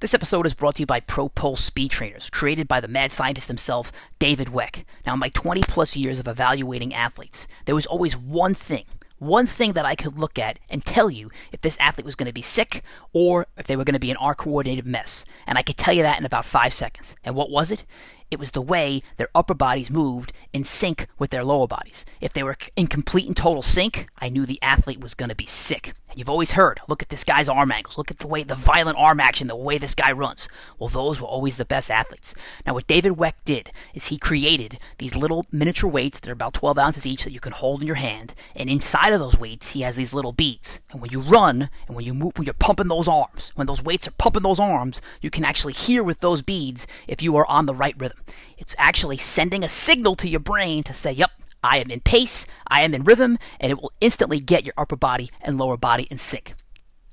This episode is brought to you by ProPulse Speed Trainers, created by the mad scientist himself, David Weck. Now, in my 20 plus years of evaluating athletes, there was always one thing, one thing that I could look at and tell you if this athlete was going to be sick or if they were going to be an R coordinated mess. And I could tell you that in about five seconds. And what was it? It was the way their upper bodies moved in sync with their lower bodies. If they were in complete and total sync, I knew the athlete was going to be sick. You've always heard, look at this guy's arm angles, look at the way the violent arm action, the way this guy runs. Well, those were always the best athletes. Now, what David Weck did is he created these little miniature weights that are about 12 ounces each that you can hold in your hand, and inside of those weights, he has these little beads. And when you run and when you move, when you're pumping those arms, when those weights are pumping those arms, you can actually hear with those beads if you are on the right rhythm. It's actually sending a signal to your brain to say, yep, I am in pace, I am in rhythm, and it will instantly get your upper body and lower body in sync.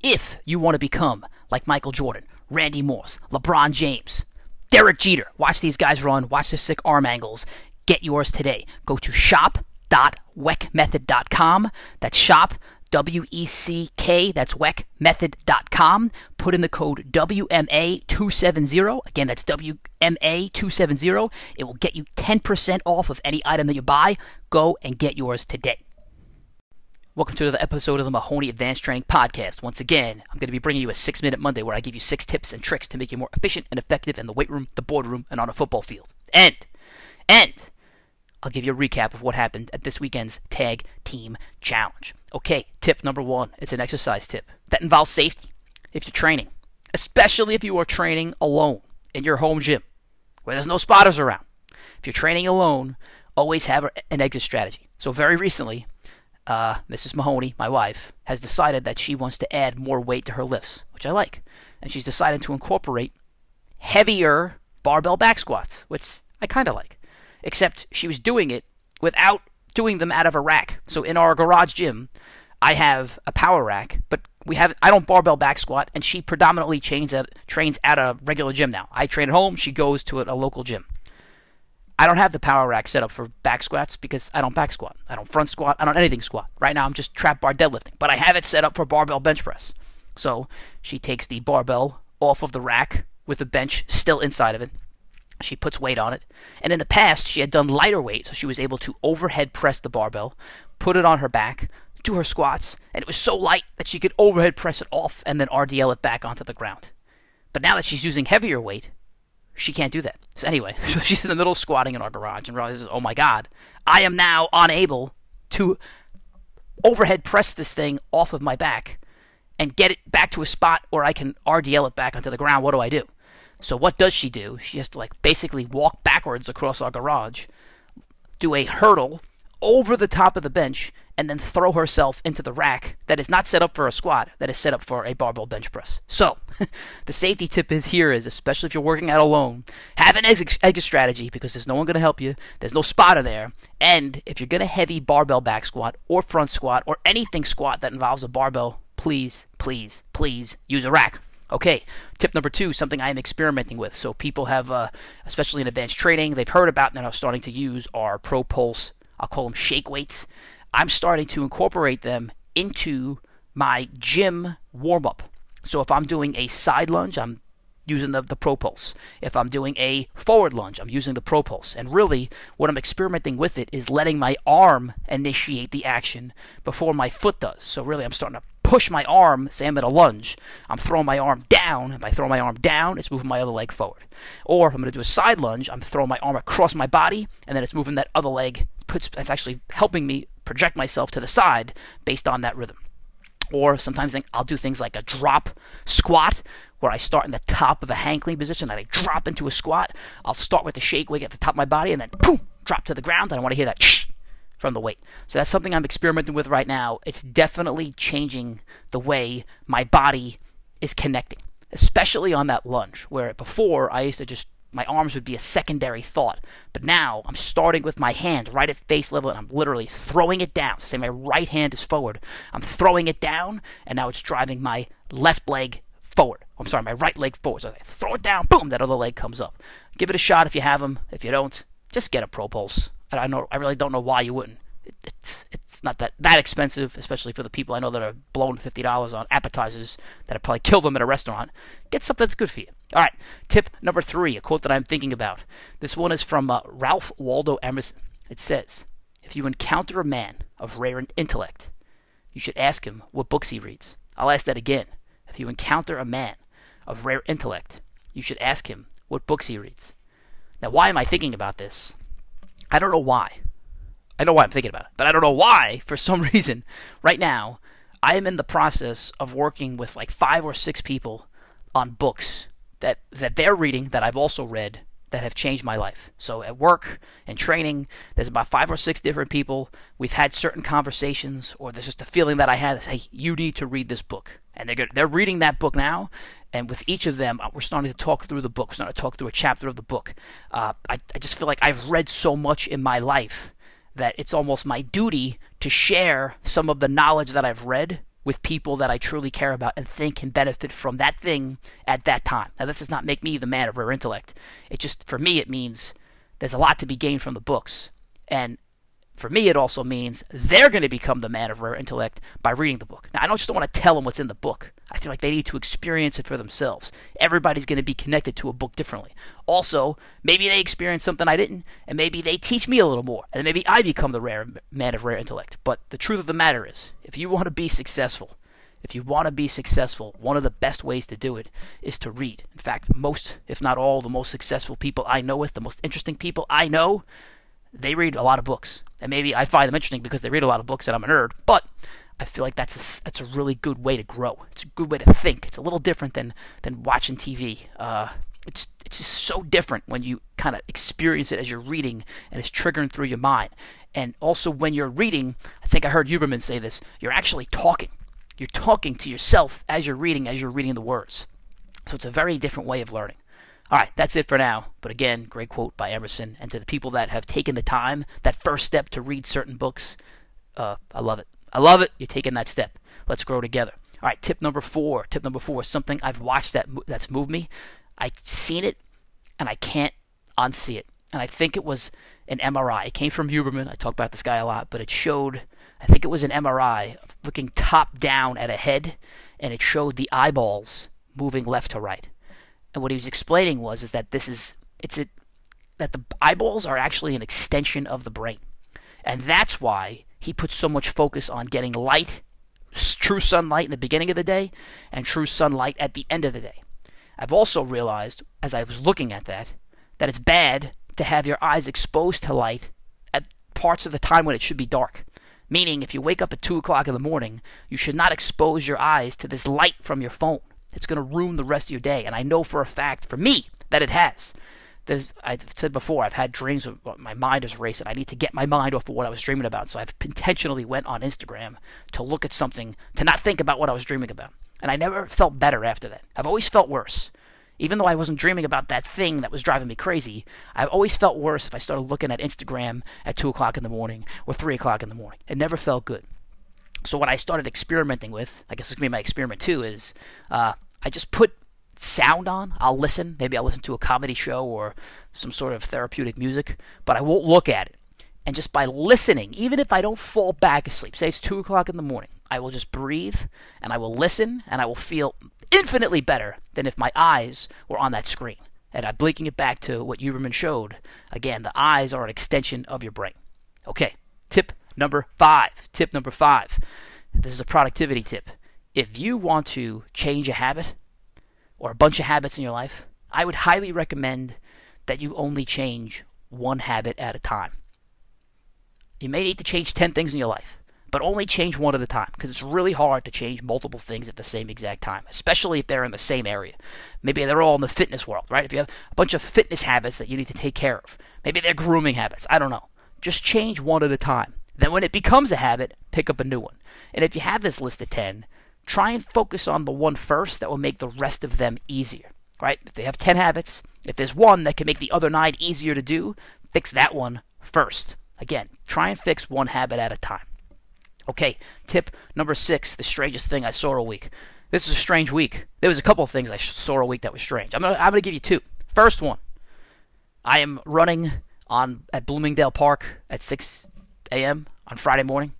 If you want to become like Michael Jordan, Randy Moss, LeBron James, Derek Jeter, watch these guys run, watch their sick arm angles, get yours today. Go to shop.weckmethod.com. That's shop W E C K, that's weckmethod.com. Put in the code WMA270. Again, that's WMA270. It will get you 10% off of any item that you buy. Go and get yours today. Welcome to another episode of the Mahoney Advanced Training Podcast. Once again, I'm going to be bringing you a six minute Monday where I give you six tips and tricks to make you more efficient and effective in the weight room, the boardroom, and on a football field. And, and, I'll give you a recap of what happened at this weekend's Tag Team Challenge. Okay, tip number one it's an exercise tip that involves safety if you're training, especially if you are training alone in your home gym where there's no spotters around. If you're training alone, always have an exit strategy. So, very recently, uh, Mrs. Mahoney, my wife, has decided that she wants to add more weight to her lifts, which I like. And she's decided to incorporate heavier barbell back squats, which I kind of like except she was doing it without doing them out of a rack. So in our garage gym, I have a power rack, but we have I don't barbell back squat, and she predominantly trains at trains at a regular gym now. I train at home, she goes to a, a local gym. I don't have the power rack set up for back squats because I don't back squat. I don't front squat. I don't anything squat. Right now I'm just trap bar deadlifting, but I have it set up for barbell bench press. So she takes the barbell off of the rack with the bench still inside of it, she puts weight on it. And in the past, she had done lighter weight, so she was able to overhead press the barbell, put it on her back, do her squats, and it was so light that she could overhead press it off and then RDL it back onto the ground. But now that she's using heavier weight, she can't do that. So anyway, so she's in the middle of squatting in our garage and realizes, oh my god, I am now unable to overhead press this thing off of my back and get it back to a spot where I can RDL it back onto the ground. What do I do? So what does she do? She has to like basically walk backwards across our garage, do a hurdle over the top of the bench, and then throw herself into the rack that is not set up for a squat, that is set up for a barbell bench press. So, the safety tip is here is, especially if you're working out alone, have an exit, exit strategy because there's no one going to help you. There's no spotter there. And if you're going to heavy barbell back squat or front squat or anything squat that involves a barbell, please, please, please use a rack. Okay, tip number two, something I am experimenting with. So people have, uh, especially in advanced training, they've heard about and are starting to use our Pro Pulse. I'll call them shake weights. I'm starting to incorporate them into my gym warm up. So if I'm doing a side lunge, I'm using the, the Pro Pulse. If I'm doing a forward lunge, I'm using the Pro Pulse. And really, what I'm experimenting with it is letting my arm initiate the action before my foot does. So really, I'm starting to push my arm, say I'm at a lunge, I'm throwing my arm down. If I throw my arm down, it's moving my other leg forward. Or if I'm going to do a side lunge, I'm throwing my arm across my body, and then it's moving that other leg. Puts, it's actually helping me project myself to the side based on that rhythm. Or sometimes I'll do things like a drop squat, where I start in the top of a hang clean position and I drop into a squat. I'll start with the shake weight at the top of my body and then boom, drop to the ground. And I want to hear that from the weight. So that's something I'm experimenting with right now. It's definitely changing the way my body is connecting, especially on that lunge, where before I used to just my arms would be a secondary thought. But now I'm starting with my hand right at face level and I'm literally throwing it down. Say my right hand is forward. I'm throwing it down and now it's driving my left leg forward. I'm sorry, my right leg forward. So I throw it down, boom, that other leg comes up. Give it a shot if you have them. If you don't, just get a Pro Pulse. I know I really don't know why you wouldn't. It, it's it's not that that expensive, especially for the people I know that are blowing fifty dollars on appetizers that would probably kill them at a restaurant. Get something that's good for you. All right, tip number three, a quote that I'm thinking about. This one is from uh, Ralph Waldo Emerson. It says, "If you encounter a man of rare intellect, you should ask him what books he reads." I'll ask that again. If you encounter a man of rare intellect, you should ask him what books he reads. Now, why am I thinking about this? I don't know why. I know why I'm thinking about it, but I don't know why, for some reason, right now, I am in the process of working with like five or six people on books that, that they're reading that I've also read that have changed my life. So at work and training, there's about five or six different people. We've had certain conversations, or there's just a feeling that I have. Hey, you need to read this book, and they're good. they're reading that book now. And with each of them, uh, we're starting to talk through the book. We're starting to talk through a chapter of the book. Uh, I, I just feel like I've read so much in my life that it's almost my duty to share some of the knowledge that I've read with people that I truly care about and think can benefit from that thing at that time. Now, this does not make me the man of rare intellect. It just, for me, it means there's a lot to be gained from the books. And for me, it also means they're going to become the man of rare intellect by reading the book. Now, I don't just want to tell them what's in the book. I feel like they need to experience it for themselves. Everybody's going to be connected to a book differently. Also, maybe they experience something I didn't, and maybe they teach me a little more, and maybe I become the rare man of rare intellect. But the truth of the matter is, if you want to be successful, if you want to be successful, one of the best ways to do it is to read. In fact, most, if not all, the most successful people I know with, the most interesting people I know, they read a lot of books. And maybe I find them interesting because they read a lot of books and I'm a nerd, but I feel like that's a, that's a really good way to grow. It's a good way to think. It's a little different than, than watching TV. Uh, it's, it's just so different when you kind of experience it as you're reading and it's triggering through your mind. And also when you're reading, I think I heard Huberman say this, you're actually talking. You're talking to yourself as you're reading, as you're reading the words. So it's a very different way of learning. All right, that's it for now. But again, great quote by Emerson. And to the people that have taken the time, that first step to read certain books, uh, I love it. I love it. You're taking that step. Let's grow together. All right, tip number four. Tip number four is something I've watched that that's moved me. I've seen it, and I can't unsee it. And I think it was an MRI. It came from Huberman. I talk about this guy a lot, but it showed. I think it was an MRI looking top down at a head, and it showed the eyeballs moving left to right. And what he was explaining was is that this is it's a, that the eyeballs are actually an extension of the brain. And that's why he puts so much focus on getting light, true sunlight in the beginning of the day and true sunlight at the end of the day. I've also realized as I was looking at that that it's bad to have your eyes exposed to light at parts of the time when it should be dark. Meaning, if you wake up at 2 o'clock in the morning, you should not expose your eyes to this light from your phone. It's going to ruin the rest of your day. And I know for a fact, for me, that it has. There's, I've said before, I've had dreams of my mind is racing. I need to get my mind off of what I was dreaming about. So I've intentionally went on Instagram to look at something, to not think about what I was dreaming about. And I never felt better after that. I've always felt worse. Even though I wasn't dreaming about that thing that was driving me crazy, I've always felt worse if I started looking at Instagram at 2 o'clock in the morning or 3 o'clock in the morning. It never felt good. So what I started experimenting with, I guess this could be my experiment too, is uh, I just put sound on. I'll listen. Maybe I'll listen to a comedy show or some sort of therapeutic music, but I won't look at it. And just by listening, even if I don't fall back asleep, say it's 2 o'clock in the morning, I will just breathe and I will listen and I will feel infinitely better than if my eyes were on that screen. And I'm blinking it back to what Huberman showed. Again, the eyes are an extension of your brain. Okay, tip number five. Tip number five. This is a productivity tip. If you want to change a habit or a bunch of habits in your life, I would highly recommend that you only change one habit at a time. You may need to change 10 things in your life, but only change one at a time because it's really hard to change multiple things at the same exact time, especially if they're in the same area. Maybe they're all in the fitness world, right? If you have a bunch of fitness habits that you need to take care of, maybe they're grooming habits. I don't know. Just change one at a time. Then, when it becomes a habit, pick up a new one. And if you have this list of 10, try and focus on the one first that will make the rest of them easier. Right? If they have 10 habits, if there's one that can make the other nine easier to do, fix that one first. Again, try and fix one habit at a time. Okay, tip number six the strangest thing I saw a week. This is a strange week. There was a couple of things I saw a week that was strange. I'm gonna, I'm gonna give you two. First one, I am running on at Bloomingdale Park at 6 a.m. on Friday morning,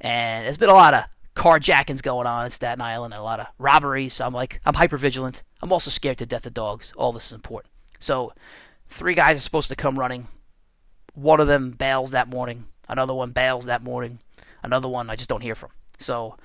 and there's been a lot of carjackings going on in Staten Island a lot of robberies. So I'm like, I'm hyper vigilant. I'm also scared to death of dogs. All this is important. So three guys are supposed to come running. One of them bails that morning. Another one bails that morning. Another one I just don't hear from. So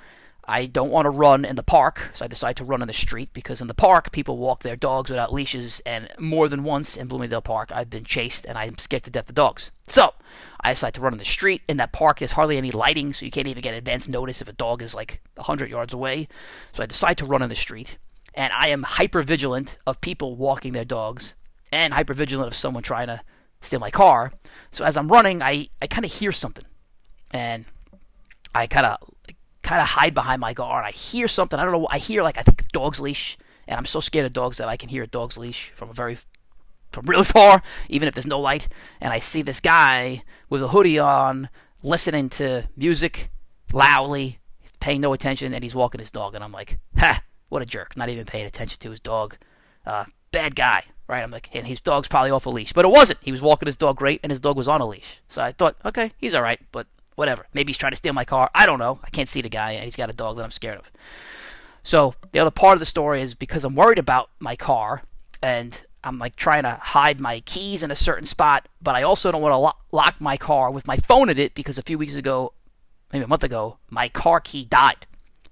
I don't want to run in the park, so I decide to run in the street because in the park people walk their dogs without leashes, and more than once in Bloomingdale Park I've been chased and I'm scared to death of dogs. So I decide to run in the street. In that park, there's hardly any lighting, so you can't even get advance notice if a dog is like 100 yards away. So I decide to run in the street, and I am hyper vigilant of people walking their dogs, and hyper vigilant of someone trying to steal my car. So as I'm running, I, I kind of hear something, and I kind of kind of hide behind my guard. I hear something. I don't know. I hear like I think a dog's leash, and I'm so scared of dogs that I can hear a dog's leash from a very from really far, even if there's no light. And I see this guy with a hoodie on, listening to music loudly, paying no attention, and he's walking his dog. And I'm like, ha, what a jerk! Not even paying attention to his dog. Uh, bad guy, right? I'm like, and his dog's probably off a leash, but it wasn't. He was walking his dog great, and his dog was on a leash. So I thought, okay, he's all right, but whatever. Maybe he's trying to steal my car. I don't know. I can't see the guy, and he's got a dog that I'm scared of. So the other part of the story is because I'm worried about my car, and I'm like trying to hide my keys in a certain spot, but I also don't want to lo- lock my car with my phone in it because a few weeks ago, maybe a month ago, my car key died.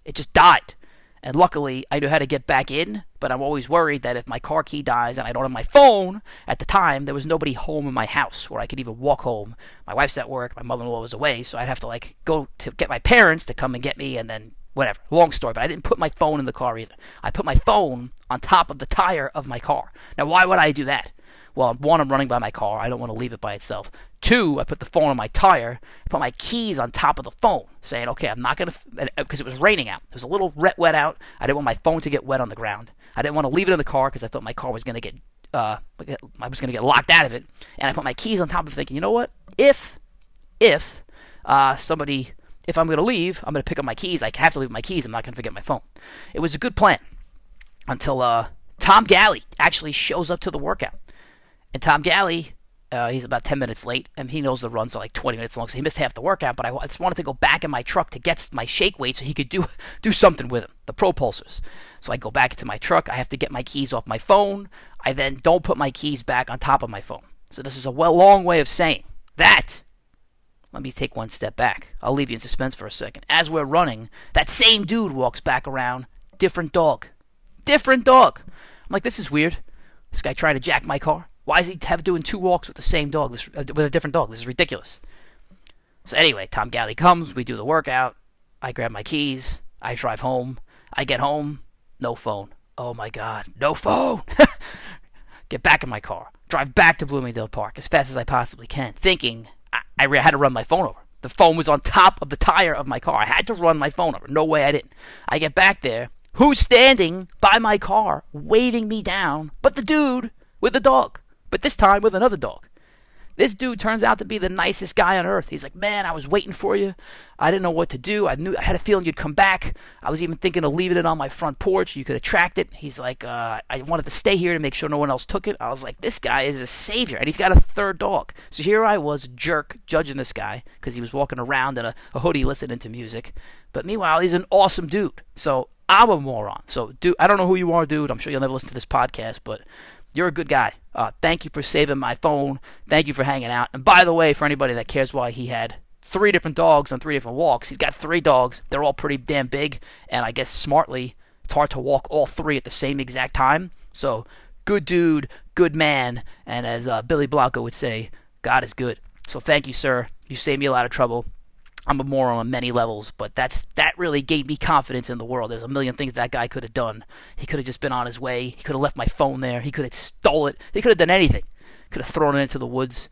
It just died. And luckily, I knew how to get back in, but I'm always worried that if my car key dies and I don't have my phone, at the time, there was nobody home in my house where I could even walk home. My wife's at work, my mother in law was away, so I'd have to like go to get my parents to come and get me and then whatever. Long story, but I didn't put my phone in the car either. I put my phone on top of the tire of my car. Now, why would I do that? Well, one, I'm running by my car. I don't want to leave it by itself. Two, I put the phone on my tire, put my keys on top of the phone, saying, okay, I'm not going to, because it was raining out. It was a little wet out. I didn't want my phone to get wet on the ground. I didn't want to leave it in the car because I thought my car was going to get, uh, I was going to get locked out of it. And I put my keys on top of it thinking, you know what? If, if, uh, somebody, if I'm going to leave, I'm going to pick up my keys. I have to leave my keys. I'm not going to forget my phone. It was a good plan until, uh, Tom Galley actually shows up to the workout. And Tom Galley, uh, he's about 10 minutes late, and he knows the runs are like 20 minutes long, so he missed half the workout. But I, I just wanted to go back in my truck to get my shake weight so he could do do something with them, the propulsors. So I go back to my truck. I have to get my keys off my phone. I then don't put my keys back on top of my phone. So this is a well long way of saying that. Let me take one step back. I'll leave you in suspense for a second. As we're running, that same dude walks back around, different dog, different dog. I'm like, this is weird. This guy trying to jack my car. Why is he have doing two walks with the same dog? This, uh, with a different dog. This is ridiculous. So anyway, Tom Galley comes. We do the workout. I grab my keys. I drive home. I get home. No phone. Oh my God, no phone. get back in my car. Drive back to Bloomingdale Park as fast as I possibly can, thinking I, I had to run my phone over. The phone was on top of the tire of my car. I had to run my phone over. No way I didn't. I get back there. Who's standing by my car, waving me down? But the dude with the dog but this time with another dog. This dude turns out to be the nicest guy on earth. He's like, man, I was waiting for you. I didn't know what to do. I knew I had a feeling you'd come back. I was even thinking of leaving it on my front porch. You could attract it. He's like, uh, I wanted to stay here to make sure no one else took it. I was like, this guy is a savior, and he's got a third dog. So here I was, jerk, judging this guy because he was walking around in a, a hoodie listening to music. But meanwhile, he's an awesome dude. So I'm a moron. So, dude, I don't know who you are, dude. I'm sure you'll never listen to this podcast, but you're a good guy. Uh, thank you for saving my phone. Thank you for hanging out. And by the way, for anybody that cares why he had three different dogs on three different walks, he's got three dogs. They're all pretty damn big, and I guess smartly, it's hard to walk all three at the same exact time. So, good dude, good man, and as uh, Billy Blanco would say, God is good. So, thank you, sir. You saved me a lot of trouble. I'm a moron on many levels, but that's that really gave me confidence in the world. There's a million things that guy could have done. He could have just been on his way. He could have left my phone there. He could have stole it. He could have done anything. Could have thrown it into the woods.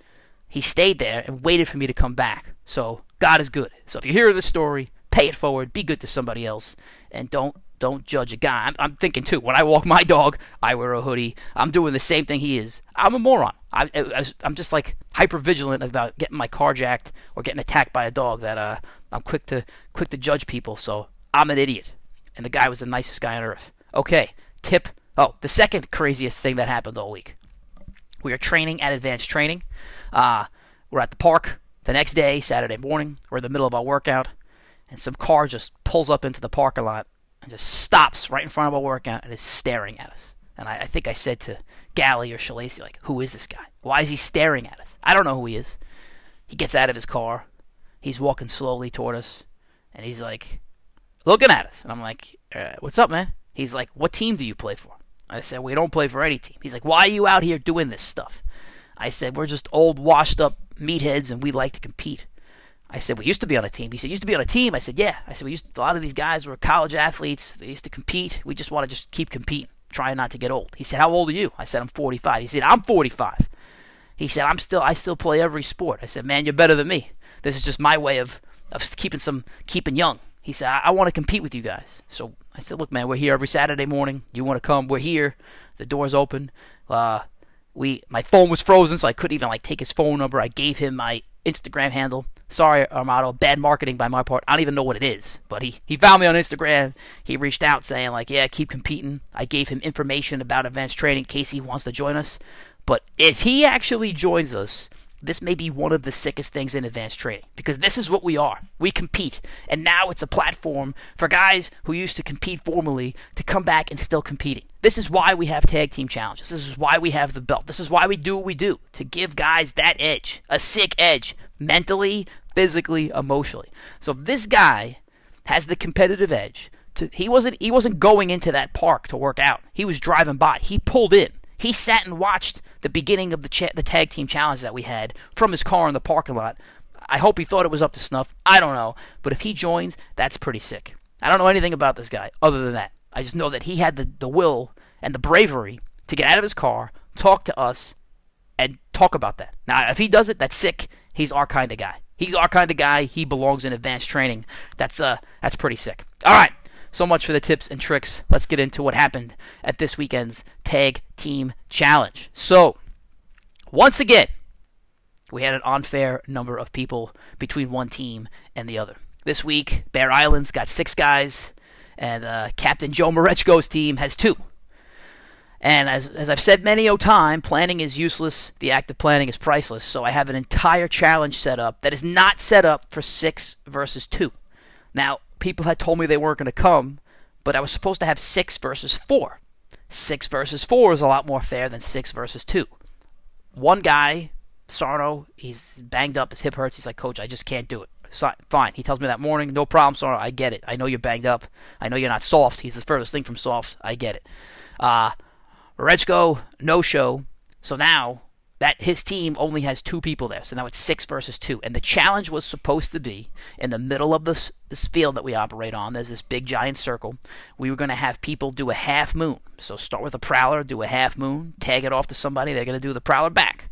He stayed there and waited for me to come back. So God is good. So if you hear this story, pay it forward. Be good to somebody else, and don't don't judge a guy. I'm, I'm, thinking too. When I walk my dog, I wear a hoodie. I'm doing the same thing he is. I'm a moron. I, am just like hyper vigilant about getting my car jacked or getting attacked by a dog. That uh, I'm quick to quick to judge people. So I'm an idiot. And the guy was the nicest guy on earth. Okay, tip. Oh, the second craziest thing that happened all week. We are training at advanced training. Uh, we're at the park. The next day, Saturday morning, we're in the middle of our workout, and some car just pulls up into the parking lot and just stops right in front of our workout and is staring at us. And I, I think I said to Galley or Shalacy, like, who is this guy? Why is he staring at us? I don't know who he is. He gets out of his car. He's walking slowly toward us. And he's like, looking at us. And I'm like, uh, what's up, man? He's like, what team do you play for? I said, we don't play for any team. He's like, why are you out here doing this stuff? I said, we're just old, washed up meatheads and we like to compete. I said, we used to be on a team. He said, used to be on a team? I said, yeah. I said, we used to, a lot of these guys were college athletes. They used to compete. We just want to just keep competing, trying not to get old. He said, how old are you? I said, I'm 45. He said, I'm 45. He said, I'm still, I still play every sport. I said, man, you're better than me. This is just my way of, of keeping some, keeping young. He said, I, I want to compete with you guys. So I said, look, man, we're here every Saturday morning. You want to come? We're here. The door's open. Uh, we, my phone was frozen, so I couldn't even like take his phone number. I gave him my Instagram handle. Sorry, uh, Armando, bad marketing by my part. I don't even know what it is, but he, he found me on Instagram. He reached out saying like, yeah, keep competing. I gave him information about advanced training in case he wants to join us. But if he actually joins us, this may be one of the sickest things in advanced training because this is what we are. We compete. And now it's a platform for guys who used to compete formally to come back and still competing. This is why we have tag team challenges. This is why we have the belt. This is why we do what we do to give guys that edge, a sick edge, mentally, physically, emotionally. So this guy has the competitive edge, to, he wasn't he wasn't going into that park to work out. He was driving by. He pulled in. He sat and watched the beginning of the cha- the tag team challenge that we had from his car in the parking lot. I hope he thought it was up to snuff. I don't know, but if he joins, that's pretty sick. I don't know anything about this guy other than that. I just know that he had the, the will and the bravery to get out of his car, talk to us, and talk about that. Now, if he does it, that's sick. He's our kind of guy. He's our kind of guy. He belongs in advanced training. That's uh, that's pretty sick. All right. So much for the tips and tricks. Let's get into what happened at this weekend's Tag Team Challenge. So, once again, we had an unfair number of people between one team and the other. This week, Bear Islands got six guys, and uh, Captain Joe Marechko's team has two. And as, as I've said many a time, planning is useless. The act of planning is priceless. So I have an entire challenge set up that is not set up for six versus two. Now, people had told me they weren't going to come, but I was supposed to have six versus four. Six versus four is a lot more fair than six versus two. One guy, Sarno, he's banged up, his hip hurts. He's like, Coach, I just can't do it. So, fine. He tells me that morning, no problem, Sarno. I get it. I know you're banged up. I know you're not soft. He's the furthest thing from soft. I get it. Uh, Rechko, no show. So now that his team only has two people there. So now it's six versus two. And the challenge was supposed to be in the middle of this, this field that we operate on. There's this big giant circle. We were going to have people do a half moon. So start with a prowler, do a half moon, tag it off to somebody. They're going to do the prowler back.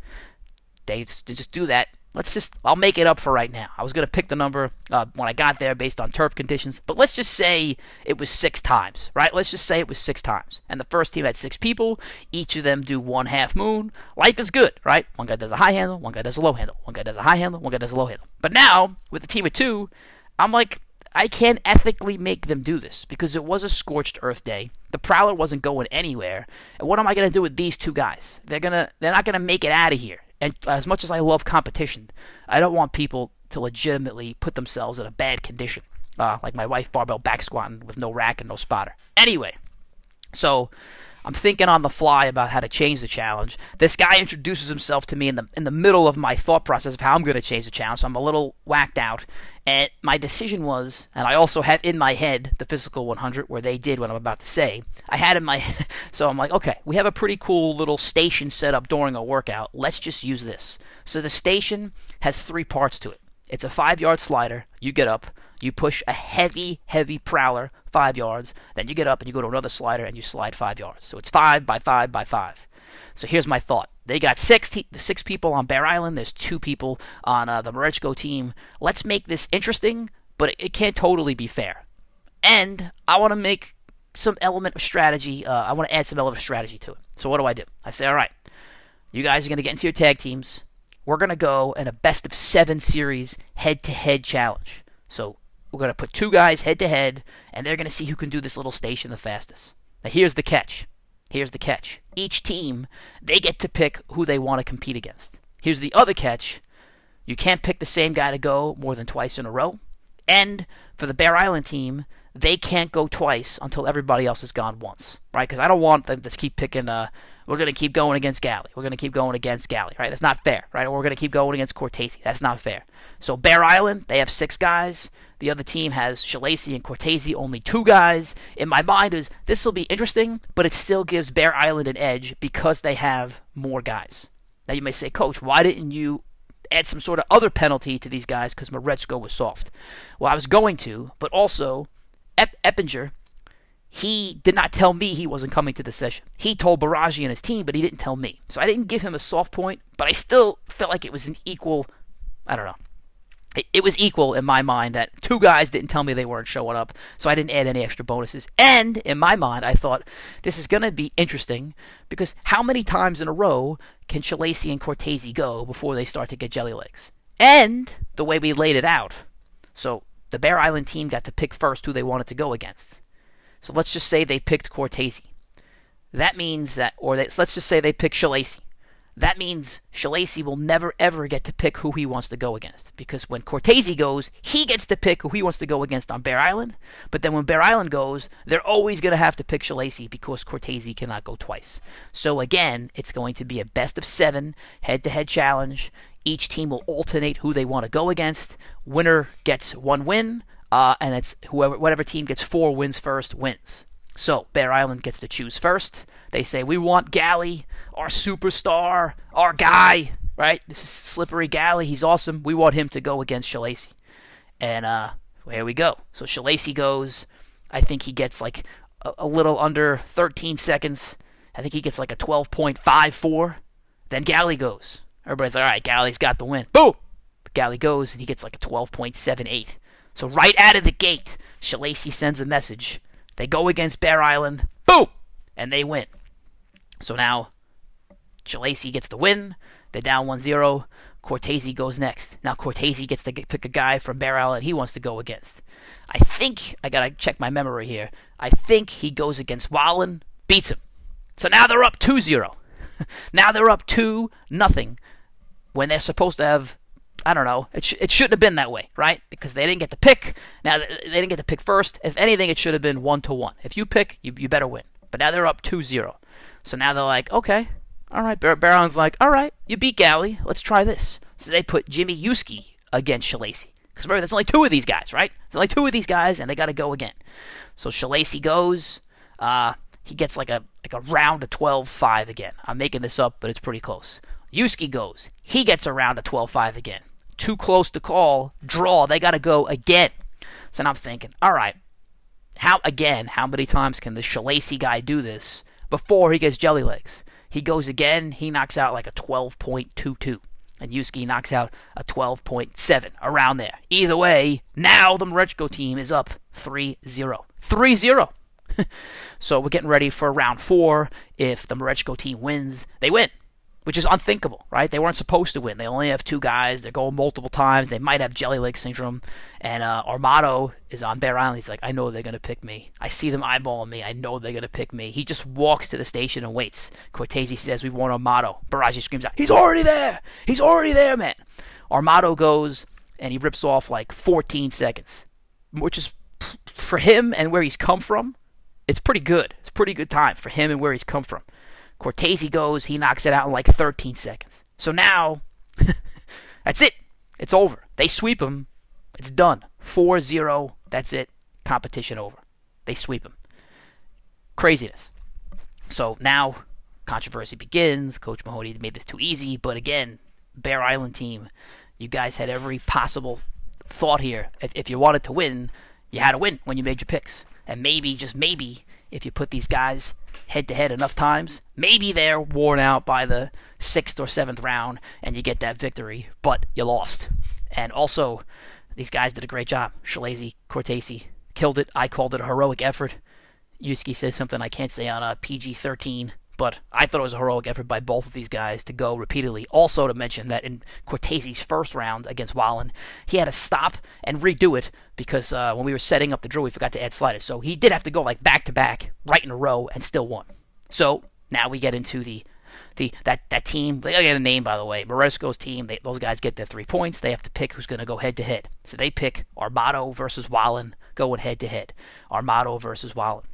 They just do that let's just I'll make it up for right now. I was going to pick the number uh, when I got there based on turf conditions, but let's just say it was six times, right? Let's just say it was six times, and the first team had six people. Each of them do one half moon. Life is good, right? One guy does a high handle, one guy does a low handle, one guy does a high handle, one guy does a low handle. But now with the team of two, I'm like. I can't ethically make them do this because it was a scorched earth day. The prowler wasn't going anywhere. And what am I going to do with these two guys? They're going to they're not going to make it out of here. And as much as I love competition, I don't want people to legitimately put themselves in a bad condition. Uh, like my wife barbell back squatting with no rack and no spotter. Anyway, so I'm thinking on the fly about how to change the challenge. This guy introduces himself to me in the in the middle of my thought process of how I'm going to change the challenge, so I'm a little whacked out. And my decision was, and I also have in my head the physical 100 where they did what I'm about to say. I had in my, so I'm like, okay, we have a pretty cool little station set up during a workout. Let's just use this. So the station has three parts to it. It's a five yard slider. You get up, you push a heavy, heavy prowler five yards. Then you get up and you go to another slider and you slide five yards. So it's five by five by five. So here's my thought. They got six te- six people on Bear Island. There's two people on uh, the Marechko team. Let's make this interesting, but it, it can't totally be fair. And I want to make some element of strategy. Uh, I want to add some element of strategy to it. So what do I do? I say, all right, you guys are going to get into your tag teams. We're going to go in a best of seven series head to head challenge. So we're going to put two guys head to head, and they're going to see who can do this little station the fastest. Now, here's the catch. Here's the catch. Each team, they get to pick who they want to compete against. Here's the other catch. You can't pick the same guy to go more than twice in a row. And for the Bear Island team, they can't go twice until everybody else has gone once, right? Because I don't want them to keep picking. Uh, we're going to keep going against Galley. We're going to keep going against Galley, right? That's not fair, right? We're going to keep going against Cortese. That's not fair. So Bear Island, they have six guys. The other team has Shalacy and Cortese, only two guys. In my mind, is this will be interesting, but it still gives Bear Island an edge because they have more guys. Now you may say, Coach, why didn't you add some sort of other penalty to these guys because Marechko was soft? Well, I was going to, but also Ep- Eppinger, he did not tell me he wasn't coming to the session. He told Baraji and his team, but he didn't tell me. So I didn't give him a soft point, but I still felt like it was an equal. I don't know. It, it was equal in my mind that two guys didn't tell me they weren't showing up, so I didn't add any extra bonuses. And in my mind, I thought this is going to be interesting because how many times in a row can Shalacy and Cortese go before they start to get jelly legs? And the way we laid it out. So the Bear Island team got to pick first who they wanted to go against. So let's just say they picked Cortese. That means that, or they, let's just say they picked Shalacy. That means Shalacy will never ever get to pick who he wants to go against. Because when Cortese goes, he gets to pick who he wants to go against on Bear Island. But then when Bear Island goes, they're always going to have to pick Shalacy because Cortese cannot go twice. So again, it's going to be a best of seven head to head challenge. Each team will alternate who they want to go against. Winner gets one win, uh, and it's whoever, whatever team gets four wins first wins. So Bear Island gets to choose first. They say we want Galley, our superstar, our guy. Right? This is Slippery Galley. He's awesome. We want him to go against Shalacy. And uh, here we go. So Shalacy goes. I think he gets like a, a little under 13 seconds. I think he gets like a 12.54. Then Galley goes. Everybody's like, all right, Galley's got the win. Boom! But Galley goes and he gets like a 12.78. So right out of the gate, Shalacy sends a message. They go against Bear Island. Boom! And they win. So now Shalacy gets the win. They're down 1-0. Cortese goes next. Now Cortese gets to pick a guy from Bear Island he wants to go against. I think I gotta check my memory here. I think he goes against Wallen, beats him. So now they're up 2-0. now they're up 2 nothing when they're supposed to have I don't know. It, sh- it shouldn't have been that way, right? Because they didn't get to pick. Now they didn't get to pick first. If anything, it should have been one to one. If you pick, you, you better win. But now they're up 2-0. So now they're like, okay, all right. Bar- Baron's like, all right, you beat Galley. Let's try this. So they put Jimmy Yuski against Shalacy. Because remember, there's only two of these guys, right? There's only two of these guys, and they got to go again. So Shalacy goes. Uh, he gets like a like a round of 12-5 again. I'm making this up, but it's pretty close. Yuski goes. He gets a round of 12-5 again too close to call, draw. They got to go again. So now I'm thinking, all right, how again? How many times can the Shalacy guy do this before he gets jelly legs? He goes again. He knocks out like a 12.22, and Yuski knocks out a 12.7 around there. Either way, now the Marechko team is up 3-0. 3-0. so we're getting ready for round four. If the Marechko team wins, they win which is unthinkable, right? They weren't supposed to win. They only have two guys. They're going multiple times. They might have jelly leg syndrome. And uh, Armato is on Bear Island. He's like, I know they're going to pick me. I see them eyeballing me. I know they're going to pick me. He just walks to the station and waits. Cortese says, We want Armato. Baraji screams out, He's already there. He's already there, man. Armato goes and he rips off like 14 seconds, which is for him and where he's come from. It's pretty good. It's pretty good time for him and where he's come from. Cortese goes, he knocks it out in like 13 seconds. So now, that's it. It's over. They sweep him. It's done. 4 0. That's it. Competition over. They sweep him. Craziness. So now, controversy begins. Coach Mahoney made this too easy. But again, Bear Island team, you guys had every possible thought here. If, if you wanted to win, you had to win when you made your picks. And maybe, just maybe, if you put these guys head to head enough times, maybe they're worn out by the sixth or seventh round and you get that victory, but you lost. And also, these guys did a great job. Shalacy, Cortese killed it. I called it a heroic effort. Yuski said something I can't say on a PG 13, but I thought it was a heroic effort by both of these guys to go repeatedly. Also, to mention that in Cortese's first round against Wallen, he had to stop and redo it because uh, when we were setting up the drill, we forgot to add sliders. So he did have to go like back to back, right in a row, and still won. So now we get into the the that that team. They get a name by the way. Moresco's team. They, those guys get their three points. They have to pick who's going to go head to head. So they pick Armato versus Wallen going head to head. Armato versus Wallen,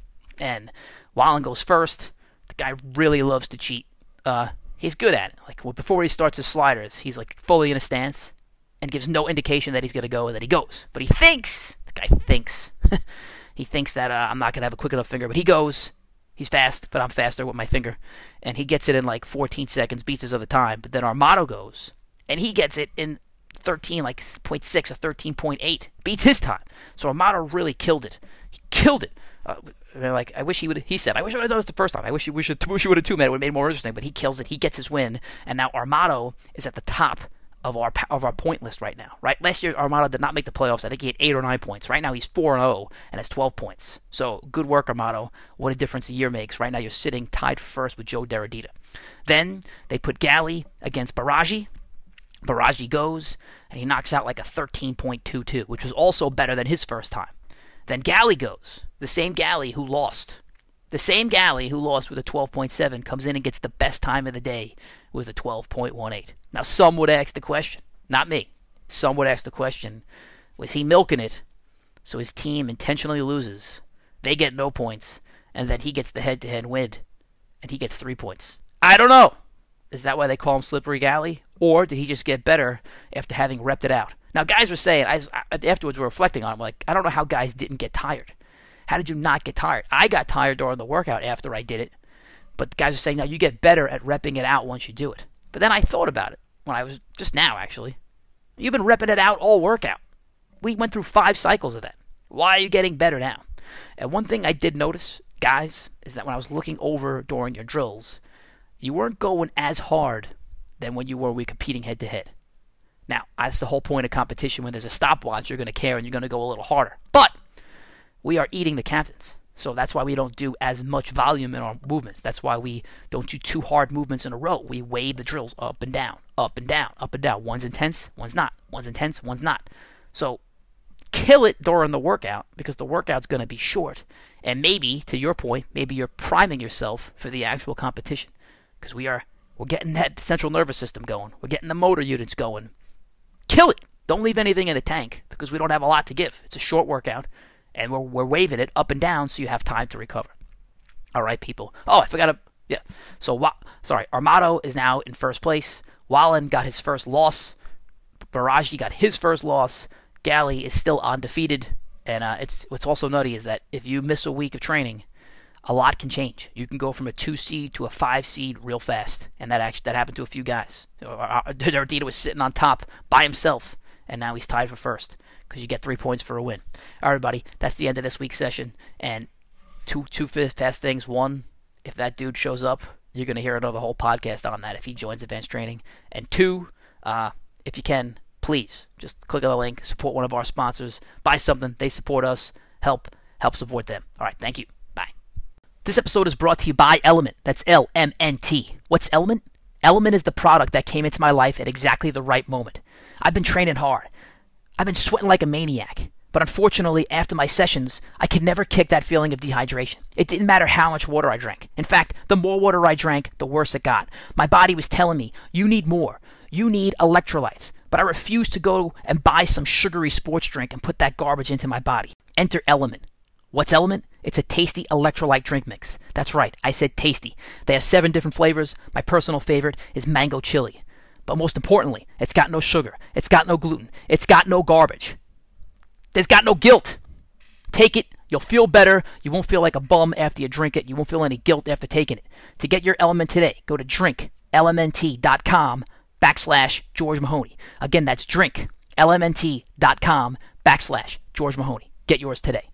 and Wallen goes first. The guy really loves to cheat. Uh, he's good at it. Like before he starts his sliders, he's like fully in a stance and gives no indication that he's going to go or that he goes. But he thinks. The guy thinks. he thinks that uh, I'm not going to have a quick enough finger, but he goes. He's fast, but I'm faster with my finger. And he gets it in like 14 seconds, beats his other time. But then Armato goes, and he gets it in 13, like 0.6 or 13.8. Beats his time. So Armato really killed it. He killed it. Uh, like I wish he would. He said, "I wish I would have done this the first time. I wish he wish, wish would have two minutes. It would have made it more interesting." But he kills it. He gets his win, and now Armato is at the top of our of our point list right now. Right, last year Armato did not make the playoffs. I think he had eight or nine points. Right now he's four and zero oh and has twelve points. So good work, Armato. What a difference a year makes. Right now you're sitting tied first with Joe Deradita. Then they put Galley against Baraji. Baraji goes and he knocks out like a 13.22, which was also better than his first time. Then Galley goes, the same Galley who lost. The same Galley who lost with a 12.7 comes in and gets the best time of the day with a 12.18. Now, some would ask the question, not me, some would ask the question was he milking it so his team intentionally loses? They get no points, and then he gets the head to head win, and he gets three points. I don't know. Is that why they call him Slippery Galley? Or did he just get better after having repped it out? Now, guys were saying, I, afterwards, we were reflecting on it, like, I don't know how guys didn't get tired. How did you not get tired? I got tired during the workout after I did it. But guys are saying now you get better at repping it out once you do it. But then I thought about it when I was just now actually. You've been repping it out all workout. We went through five cycles of that. Why are you getting better now? And one thing I did notice, guys, is that when I was looking over during your drills, you weren't going as hard than when you were we competing head to head. Now, that's the whole point of competition. When there's a stopwatch, you're going to care and you're going to go a little harder. But we are eating the captains. So that's why we don't do as much volume in our movements. That's why we don't do two hard movements in a row. We wave the drills up and down, up and down, up and down. One's intense, one's not. One's intense, one's not. So kill it during the workout because the workout's going to be short. And maybe, to your point, maybe you're priming yourself for the actual competition because we are we're getting that central nervous system going. We're getting the motor units going. Kill it. Don't leave anything in the tank because we don't have a lot to give. It's a short workout and we're, we're waving it up and down so you have time to recover. All right, people. Oh, I forgot to. Yeah. So, wa- sorry. Armato is now in first place. Wallen got his first loss. Baraji got his first loss. Galley is still undefeated. And uh, it's what's also nutty is that if you miss a week of training, a lot can change. You can go from a two seed to a five seed real fast, and that actually that happened to a few guys. Ardita was sitting on top by himself, and now he's tied for first because you get three points for a win. All right, everybody, that's the end of this week's session. And two two fast things. One, if that dude shows up, you're to hear another whole podcast on that if he joins advanced training. And two, uh, if you can, please just click on the link, support one of our sponsors, buy something. They support us. Help help support them. All right, thank you. This episode is brought to you by Element. That's L M N T. What's Element? Element is the product that came into my life at exactly the right moment. I've been training hard. I've been sweating like a maniac. But unfortunately, after my sessions, I could never kick that feeling of dehydration. It didn't matter how much water I drank. In fact, the more water I drank, the worse it got. My body was telling me, you need more. You need electrolytes. But I refused to go and buy some sugary sports drink and put that garbage into my body. Enter Element. What's LMNT? It's a tasty electrolyte drink mix. That's right, I said tasty. They have seven different flavors. My personal favorite is mango chili. But most importantly, it's got no sugar. It's got no gluten. It's got no garbage. There's got no guilt. Take it. You'll feel better. You won't feel like a bum after you drink it. You won't feel any guilt after taking it. To get your element today, go to drinklmnt.com backslash George Mahoney. Again, that's drinklmnt.com backslash George Mahoney. Get yours today.